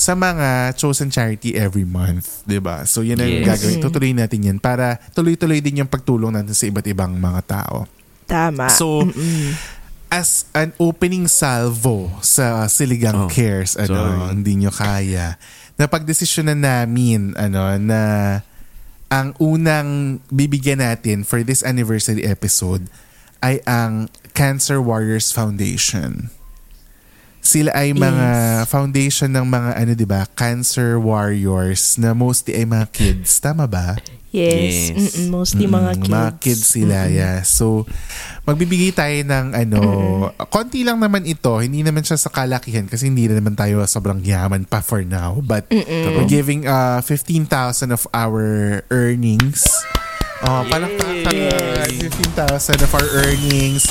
Speaker 2: sa mga chosen charity every month, 'di ba? So yan ang
Speaker 3: Yes.
Speaker 2: gagawin. Tutuloy natin 'yan para tuloy-tuloy din yung pagtulong natin sa iba't ibang mga tao.
Speaker 4: Tama.
Speaker 2: So as an opening salvo sa Siligang
Speaker 3: Oh,
Speaker 2: Cares, ano,
Speaker 3: sorry.
Speaker 2: hindi nyo kaya. Napagdesisyonan namin ano na ang unang bibigyan natin for this anniversary episode ay ang Cancer Warriors Foundation. Sila ay mga foundation ng mga ano 'di ba, cancer warriors na mostly ay mga kids, tama ba?
Speaker 4: yes.
Speaker 3: Yes.
Speaker 4: Mm-mm, mostly mga
Speaker 2: Mm,
Speaker 4: kids.
Speaker 2: Mga kids sila, yeah. So, magbibigay tayo ng ano, konti lang naman ito. Hindi naman siya sa kalakihan kasi hindi na naman tayo sobrang yaman pa for now. But we're giving uh, 15,000 of our earnings. Oh, palakpakan. 15,000 of our earnings.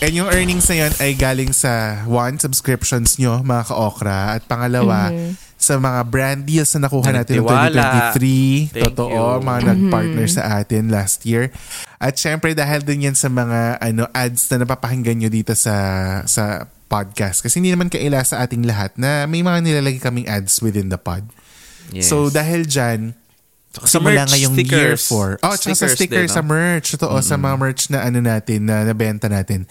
Speaker 2: And yung earnings na yun ay galing sa one, subscriptions nyo, mga ka-okra. At pangalawa, sa mga brand deals na nakuha natin noong
Speaker 3: Nagtiwala.
Speaker 2: 2023.
Speaker 3: Thank
Speaker 2: Totoo,
Speaker 3: you.
Speaker 2: mga nag-partner sa atin last year. At syempre dahil din yan sa mga ano ads na napapakinggan nyo dito sa sa podcast. Kasi hindi naman kaila sa ating lahat na may mga nilalagay kaming ads within the pod.
Speaker 3: Yes.
Speaker 2: So dahil dyan,
Speaker 3: Tsaka sa
Speaker 2: simula
Speaker 3: merch,
Speaker 2: ngayong year
Speaker 3: stickers.
Speaker 2: 4. Oh, tsaka sa
Speaker 3: Stickers
Speaker 2: sticker,
Speaker 3: din,
Speaker 2: sa merch. Totoo, sa mga merch na ano natin, na nabenta natin.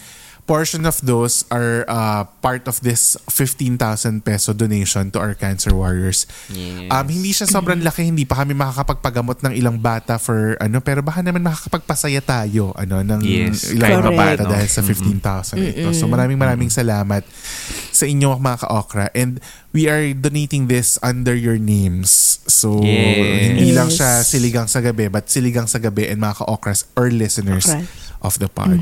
Speaker 2: Portion of those are uh, part of this 15,000 peso donation to our cancer warriors.
Speaker 3: Yes.
Speaker 2: Um, hindi siya sobrang laki, hindi pa kami makakapagpagamot ng ilang bata for ano, pero baka naman makakapagpasaya tayo ano, ng
Speaker 3: Yes,
Speaker 2: ilang mga
Speaker 4: kahit
Speaker 2: bata dahil sa 15,000 ito. So maraming maraming salamat sa inyo mga ka-okra. And we are donating this under your names. So
Speaker 3: Yes.
Speaker 2: hindi lang siya siligang sa gabi, but siligang sa gabi and mga ka-okras or listeners
Speaker 4: Okras.
Speaker 2: of the pod.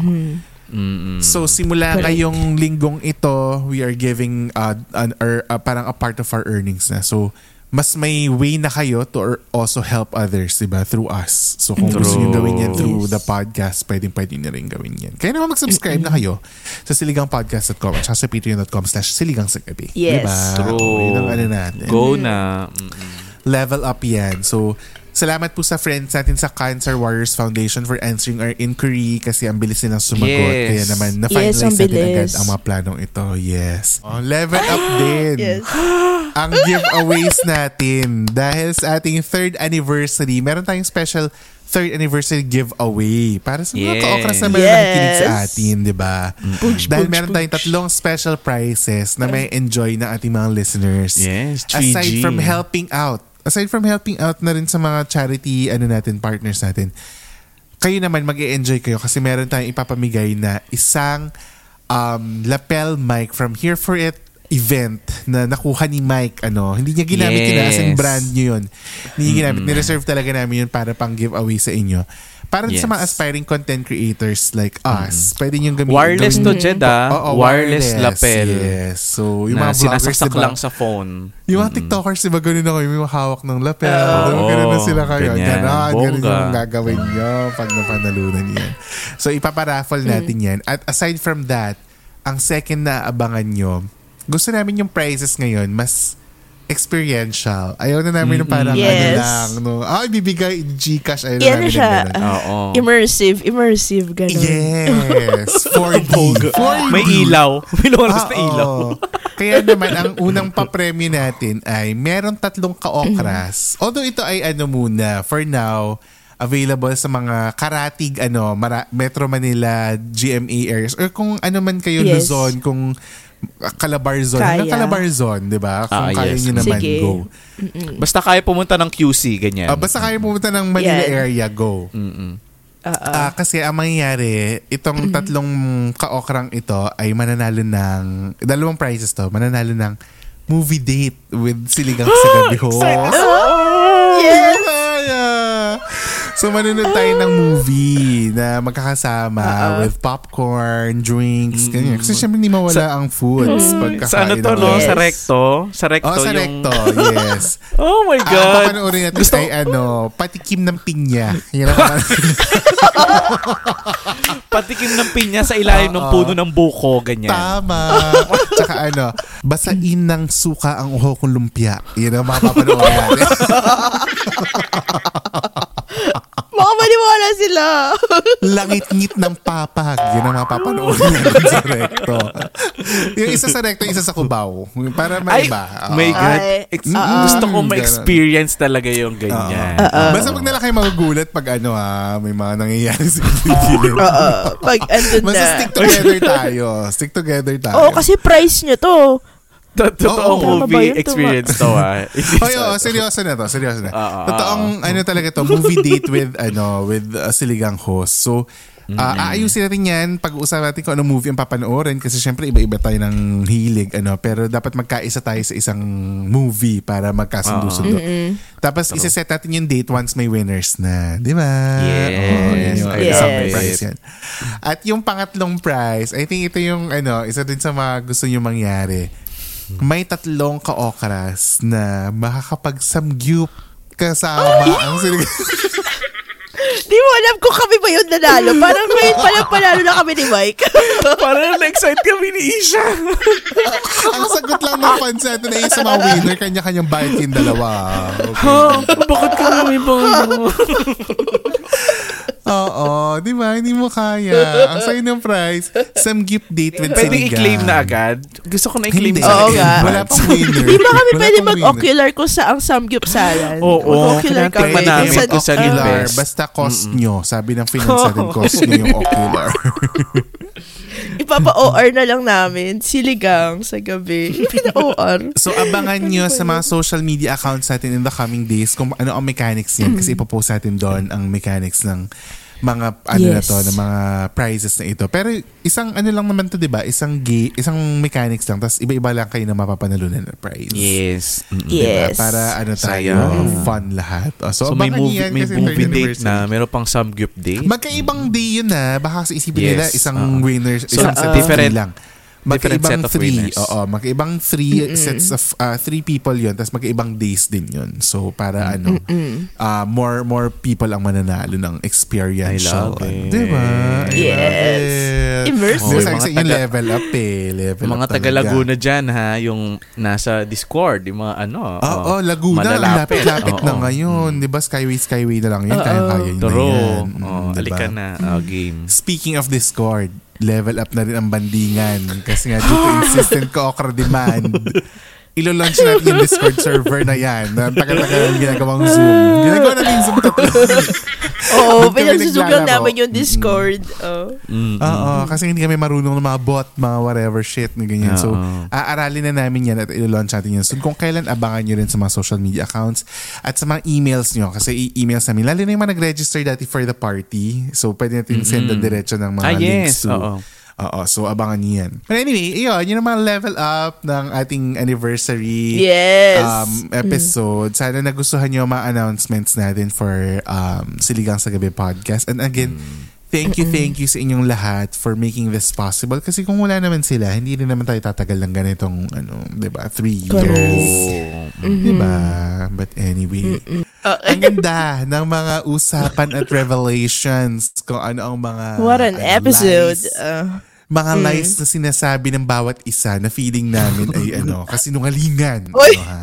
Speaker 3: Mm-mm.
Speaker 2: So simula
Speaker 4: Correct.
Speaker 2: ngayong linggong ito, we are giving uh, an, or, uh, parang a part of our earnings na. So mas may way na kayo to also help others, diba? Through us. So kung
Speaker 3: True.
Speaker 2: gusto nyo gawin yan through
Speaker 4: Yes.
Speaker 2: the podcast, pwedeng pwede nyo rin gawin yan. Kaya naman mag-subscribe na kayo sa siligangpodcast.com at sa patreon.com slash siligang sa gabi.
Speaker 4: Yes.
Speaker 2: Diba?
Speaker 3: True.
Speaker 2: Yun ang ano natin
Speaker 3: Go na. Mm-mm.
Speaker 2: level up yan. So, salamat po sa friends natin sa Cancer Warriors Foundation for answering our inquiry kasi ang bilis nilang sumagot.
Speaker 3: Yes.
Speaker 2: Kaya naman, na-finalize
Speaker 4: Yes,
Speaker 2: natin agad ang mga planong ito. Yes. Oh, level up din.
Speaker 4: Yes.
Speaker 2: ang giveaways natin. Dahil sa ating third anniversary, meron tayong special third anniversary giveaway para sa mga
Speaker 3: Yes.
Speaker 2: ka-okras na meron
Speaker 4: Yes.
Speaker 2: nakikinig sa atin, di ba? Dahil meron tayong tatlong special prizes na may enjoy ng ating mga listeners
Speaker 3: Yes, 3G.
Speaker 2: aside from helping out, aside from helping out na rin sa mga charity ano natin, partners natin, kayo naman mag enjoy kayo kasi meron tayong ipapamigay na isang um, lapel mic from Here For It event na nakuha ni Mike ano hindi niya ginamit
Speaker 3: Yes.
Speaker 2: as in brand nyo yun. Hindi niya ginamit nireserve talaga namin yun para pang giveaway sa inyo para sa
Speaker 3: Yes.
Speaker 2: mga aspiring content creators like us pwede nyo gamitin
Speaker 3: Wireless to,
Speaker 2: gawin-
Speaker 3: Jed, ah.
Speaker 2: Oo,
Speaker 3: Wireless lapel.
Speaker 2: yes so yung mga vloggers
Speaker 3: sinasaksak
Speaker 2: diba?
Speaker 3: lang sa phone.
Speaker 2: Yung mga TikTokers, diba ganun na kayo, may hawak ng lapel.
Speaker 3: Oo,
Speaker 2: ganun na sila kayo.
Speaker 3: ganyan.
Speaker 2: Ganon, ganun yung gagawin nyo pag napanalunan yan. So, ipaparaffle natin yan. At aside from that, ang second na abangan nyo, gusto namin yung prizes ngayon, mas experiential. Ayaw na namin yung parang ano
Speaker 4: Yes.
Speaker 2: lang, no? Ah, ibibigay Gcash. Ayaw na
Speaker 4: Yan
Speaker 2: namin
Speaker 4: na siya.
Speaker 2: ng ganun.
Speaker 3: Oo.
Speaker 4: Immersive, immersive, gano'n.
Speaker 2: Yes! 4D. 4D.
Speaker 3: May ilaw. May lumalabas na
Speaker 2: Oo.
Speaker 3: ilaw.
Speaker 2: Kaya naman, ang unang papremyo natin ay meron tatlong ka-okras. Although ito ay ano muna, for now, available sa mga karatig, ano, Mara- Metro Manila, GMA areas, or kung ano man kayo,
Speaker 4: Yes.
Speaker 2: Luzon, kung Calabar Zone.
Speaker 4: Kaya.
Speaker 2: Hanggang Calabar Zone, di ba? Kung
Speaker 3: Ah,
Speaker 2: kaya
Speaker 3: yes.
Speaker 2: nyo naman,
Speaker 4: Sige.
Speaker 2: go.
Speaker 3: Basta kaya pumunta ng QC, ganyan.
Speaker 2: Ah, basta kaya pumunta ng Manila
Speaker 4: Yan.
Speaker 2: area, go.
Speaker 3: Mm-mm.
Speaker 2: Ah, kasi ang mangyayari, itong tatlong kaokrang ito ay mananalo ng, dalawang prizes to, mananalo ng movie date with Siligang sa Gabi host.
Speaker 4: Yes!
Speaker 2: So manunod tayo ng movie na magkakasama with popcorn, drinks, ganyan. Kasi syempre hindi mawala ang foods pagkakain.
Speaker 3: Sa ano to, no?
Speaker 4: Yes.
Speaker 3: Sa recto? Sa recto
Speaker 2: Oh, sa
Speaker 3: yung...
Speaker 2: recto, yes.
Speaker 3: Oh my
Speaker 2: Ah,
Speaker 3: God.
Speaker 2: papanoorin natin ay ano, patikim ng pinya. Yan ang
Speaker 3: Patikim ng pinya sa ilalim ng puno ng buko, ganyan.
Speaker 2: Tama. Tsaka ano, basain ng suka ang uho kong lumpia. Yan ang mapapanoorin natin.
Speaker 4: Maniwala sila.
Speaker 2: Langit-ngit ng papag. Yan ang mapapanoorin natin sa recto. yung isa sa recto, isa sa kubaw. Para
Speaker 3: Ay,
Speaker 2: maiba. Oo.
Speaker 3: my God.
Speaker 4: Ay,
Speaker 3: Ex-
Speaker 4: ah.
Speaker 3: gusto ko ma-experience talaga yung ganyan.
Speaker 2: Basta wag na lang kayo magugulat pag ano ha, may mga nangyayari sa gilid.
Speaker 4: Oo. Pag andun
Speaker 2: Basta
Speaker 4: na.
Speaker 2: stick together tayo. Stick together tayo.
Speaker 4: Oo, kasi price nyo to.
Speaker 3: To- Totoong
Speaker 4: ba
Speaker 3: movie experience to ah.
Speaker 2: Oy, oo, seryoso na to, seryoso na.
Speaker 3: Ah,
Speaker 2: Totoong ano talaga to, movie date with ano, with a siligang host. So, ah, aayusin natin 'yan pag-uusapan natin kung anong movie ang papanoorin kasi syempre iba-iba tayo ng hilig ano, pero dapat magkaisa tayo sa isang movie para magkasundo-sundo. Tapos isa-set natin yung date once may winners na, 'di ba?
Speaker 3: Yes.
Speaker 2: Oo, yun yung
Speaker 3: I
Speaker 2: isang prize yan. At yung pangatlong prize, I think ito yung ano, isa din sa mga gusto nyo mangyari may tatlong ka-okras na makakapag-samgyup kasama ang sinigang.
Speaker 4: Di mo alam kung kami ba yun nanalo. Parang ngayon pa lang panalo na kami ni Mike.
Speaker 3: Parang na-excite kami ni Isha.
Speaker 2: ang sagot lang ng fans natin ay sa mga winner, kanya-kanyang bayad yung dalawa. Okay.
Speaker 3: oh, bakit kami ba ano?
Speaker 2: Oo, di ba? Hindi mo kaya. Ang sayo ng prize, samgyup date with
Speaker 3: Pwede
Speaker 2: sinigang.
Speaker 3: i-claim na agad. Gusto ko na i-claim
Speaker 2: Hindi.
Speaker 3: sa
Speaker 4: Oo nga.
Speaker 2: Wala pang winner.
Speaker 4: Di ba kami
Speaker 2: Wala
Speaker 4: pwede
Speaker 2: pang winner.
Speaker 4: mag-ocular kung saang samgyupsalan?
Speaker 3: Oo,
Speaker 4: Mag-ocular
Speaker 3: kailangan
Speaker 4: kami.
Speaker 3: pa namin
Speaker 4: Sa-
Speaker 3: kung saan yung
Speaker 2: ocular.
Speaker 3: best.
Speaker 2: Basta cost nyo. Sabi ng finance natin, cost nyo yung ocular.
Speaker 4: Ipapa-OR na lang namin. Siligang sa gabi. Pina-OR.
Speaker 2: So abangan nyo sa mga social media accounts natin in the coming days kung ano ang mechanics niyan kasi ipopost natin doon ang mechanics ng mga ano na
Speaker 4: Yes.
Speaker 2: to, ng mga prizes na ito. Pero isang ano lang naman to, 'di ba? Isang ga- isang mechanics lang tapos iba-iba lang kayo na mapapanalunan na prize.
Speaker 3: Yes. Mm-mm.
Speaker 4: Yeah.
Speaker 2: Diba?
Speaker 4: Yes.
Speaker 2: Para ano tayo,
Speaker 3: Sayang.
Speaker 2: fun lahat. O, so,
Speaker 3: So, may movie,
Speaker 2: yan
Speaker 3: may movie date na. Meron pang samgyup date.
Speaker 2: Magkaibang day yun na. Baka sa isipin
Speaker 3: Yes.
Speaker 2: nila isang
Speaker 3: Oo.
Speaker 2: winner,
Speaker 3: So,
Speaker 2: isang
Speaker 3: uh, different-
Speaker 2: lang.
Speaker 3: Different
Speaker 2: Magkaibang
Speaker 3: set of
Speaker 2: three.
Speaker 3: winners.
Speaker 2: Oo, magkaibang three sets of uh, three people yun. Tapos magkaibang days din yun. So, para ano, uh, more more people ang mananalo ng experiential.
Speaker 3: I love it.
Speaker 2: Diba? I
Speaker 4: Yes. Immersive.
Speaker 2: Diba,
Speaker 3: Oh, yung mga
Speaker 2: yung
Speaker 3: taga-
Speaker 2: level up eh. Level
Speaker 3: mga
Speaker 2: up
Speaker 3: taga
Speaker 2: talaga.
Speaker 3: Laguna dyan ha, yung nasa Discord, yung mga ano.
Speaker 2: Oo, oh, Laguna. Ang
Speaker 3: malalapit.
Speaker 2: lapit-lapit na ngayon. Di ba? Skyway, Skyway na lang yun. Kaya-kaya yun na
Speaker 3: True.
Speaker 2: yan.
Speaker 3: Oh,
Speaker 2: Mm, diba?
Speaker 3: alika na. Oh, game.
Speaker 2: Speaking of Discord, level up na rin ang bandingan. Kasi nga, due to insistent ko-okra demand, ilo-launch natin yung Discord server na yan. Na tagal-tagal ang ginagawang Zoom. Ginagawa namin yung Zoom tatlo.
Speaker 4: Oo, lang
Speaker 2: naglalaro.
Speaker 4: namin yung Discord. Oh.
Speaker 3: Mm-mm.
Speaker 2: Oo, kasi hindi kami marunong ng mga bot, mga whatever shit na ganyan. So,
Speaker 3: Oo.
Speaker 2: aaralin na namin yan at ilo-launch natin yan. So, kung kailan, abangan nyo rin sa mga social media accounts at sa mga emails nyo. Kasi i-emails namin. Lalo na yung mga nag-register dati for the party. So, pwede natin send the diretso ng mga
Speaker 3: Ah,
Speaker 2: links
Speaker 3: yes.
Speaker 2: to.
Speaker 3: Oo.
Speaker 2: Oo, so abangan niyo yan. But anyway, yun, yun ang mga level up ng ating anniversary
Speaker 4: Yes.
Speaker 2: um, episode. Sana nagustuhan niyo ang mga announcements natin for um, Siligang sa Gabi podcast. And again, thank you, thank you sa inyong lahat for making this possible. Kasi kung wala naman sila, hindi rin naman tayo tatagal ng ganitong, ano, di ba, three years. Di ba? But anyway, ang ganda ng mga usapan at revelations kung ano ang mga
Speaker 4: What an
Speaker 2: ano,
Speaker 4: episode.
Speaker 2: lies
Speaker 4: Uh,
Speaker 2: mga lies na sinasabi ng bawat isa na feeling namin ay ano, kasinungalingan.
Speaker 4: Oy!
Speaker 2: Ano, ha?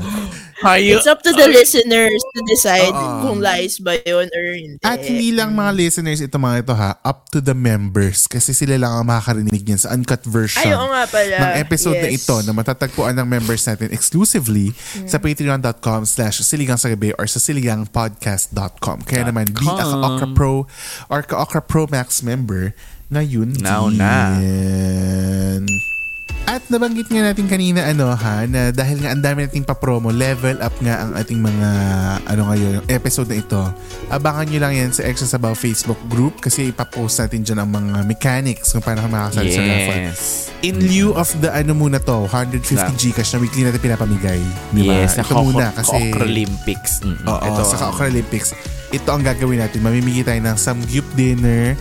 Speaker 3: Hayo.
Speaker 4: it's up to the listeners to decide
Speaker 2: Oo.
Speaker 4: kung lies ba yun or hindi.
Speaker 2: At hindi lang mga listeners ito mga ito ha, up to the members kasi sila lang ang makakarinig niyan sa uncut version
Speaker 4: Ay, oo nga pala.
Speaker 2: ng episode na
Speaker 4: Yes.
Speaker 2: ito na matatagpuan ng members natin exclusively sa patreon.com slash siligang sa gabi or sa siligangpodcast.com. Kaya naman, be a Ka-Okra Pro or Ka-Okra Pro Max member ngayon
Speaker 3: Now na.
Speaker 2: din. At At nabanggit nga natin kanina ano ha, na dahil nga ang dami nating pa-promo, level up nga ang ating mga ano ngayon, episode na ito. Abangan nyo lang yan sa Extra Sabaw Facebook group kasi ipapost natin dyan ang mga mechanics kung paano ka makakasali sa raffle.
Speaker 3: Yes.
Speaker 2: In lieu of the ano muna to, 150
Speaker 3: Sa-
Speaker 2: Gcash na weekly natin pinapamigay. Di ba?
Speaker 3: Yes, sa
Speaker 2: ito muna kasi...
Speaker 3: Olympics.
Speaker 2: Oo, sa Kaokra Olympics. Ito ang gagawin natin. Mamimigay tayo ng Samgyup dinner,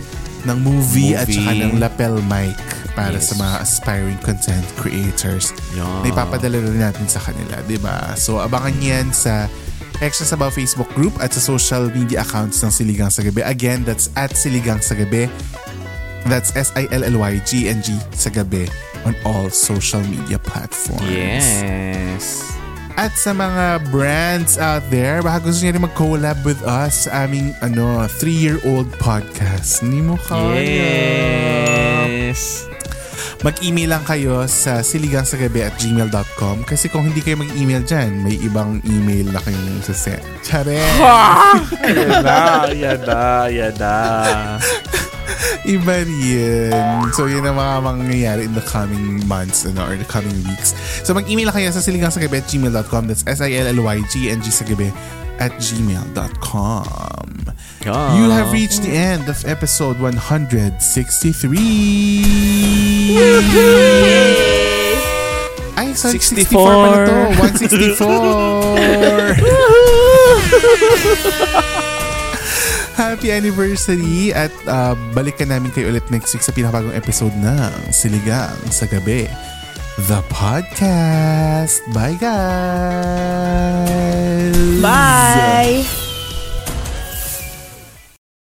Speaker 2: ng movie, at
Speaker 3: Movie.
Speaker 2: saka ng lapel mic para
Speaker 3: Yes.
Speaker 2: sa mga aspiring content creators
Speaker 3: Yan.
Speaker 2: na ipapadala rin natin sa kanila, di ba? So, abangan yan sa Extra Sabaw Facebook group at sa social media accounts ng Siligang sa Gabi. Again, that's at Siligang sa Gabi. That's S-I-L-L-Y-G-N-G sa Gabi on all social media platforms.
Speaker 3: Yes.
Speaker 2: At sa mga brands out there, baka gusto niyo rin mag-collab with us sa aming ano, three-year-old podcast. Hindi mo kaya.
Speaker 3: Yes.
Speaker 2: Mag-email lang kayo sa siligangsagabi at gmail.com kasi kung hindi kayo mag-email dyan, may ibang email na kayong sasend. Tsare!
Speaker 3: Yada, yada, yada.
Speaker 2: Iba rin. So, yun ang mga mangyayari in the coming months ano, or the coming weeks. So, mag-email lang kayo sa siligangsagabi at gmail.com. That's S-I-L-L-Y-G-N-G sa gabi at gmail.com. You have reached the end of episode 163. Ay, sorry, 64 pala to. 164. Happy anniversary at uh, balikan namin kayo ulit next week sa pinakabagong episode ng Siligang sa Gabi. The podcast. Bye guys!
Speaker 4: Bye!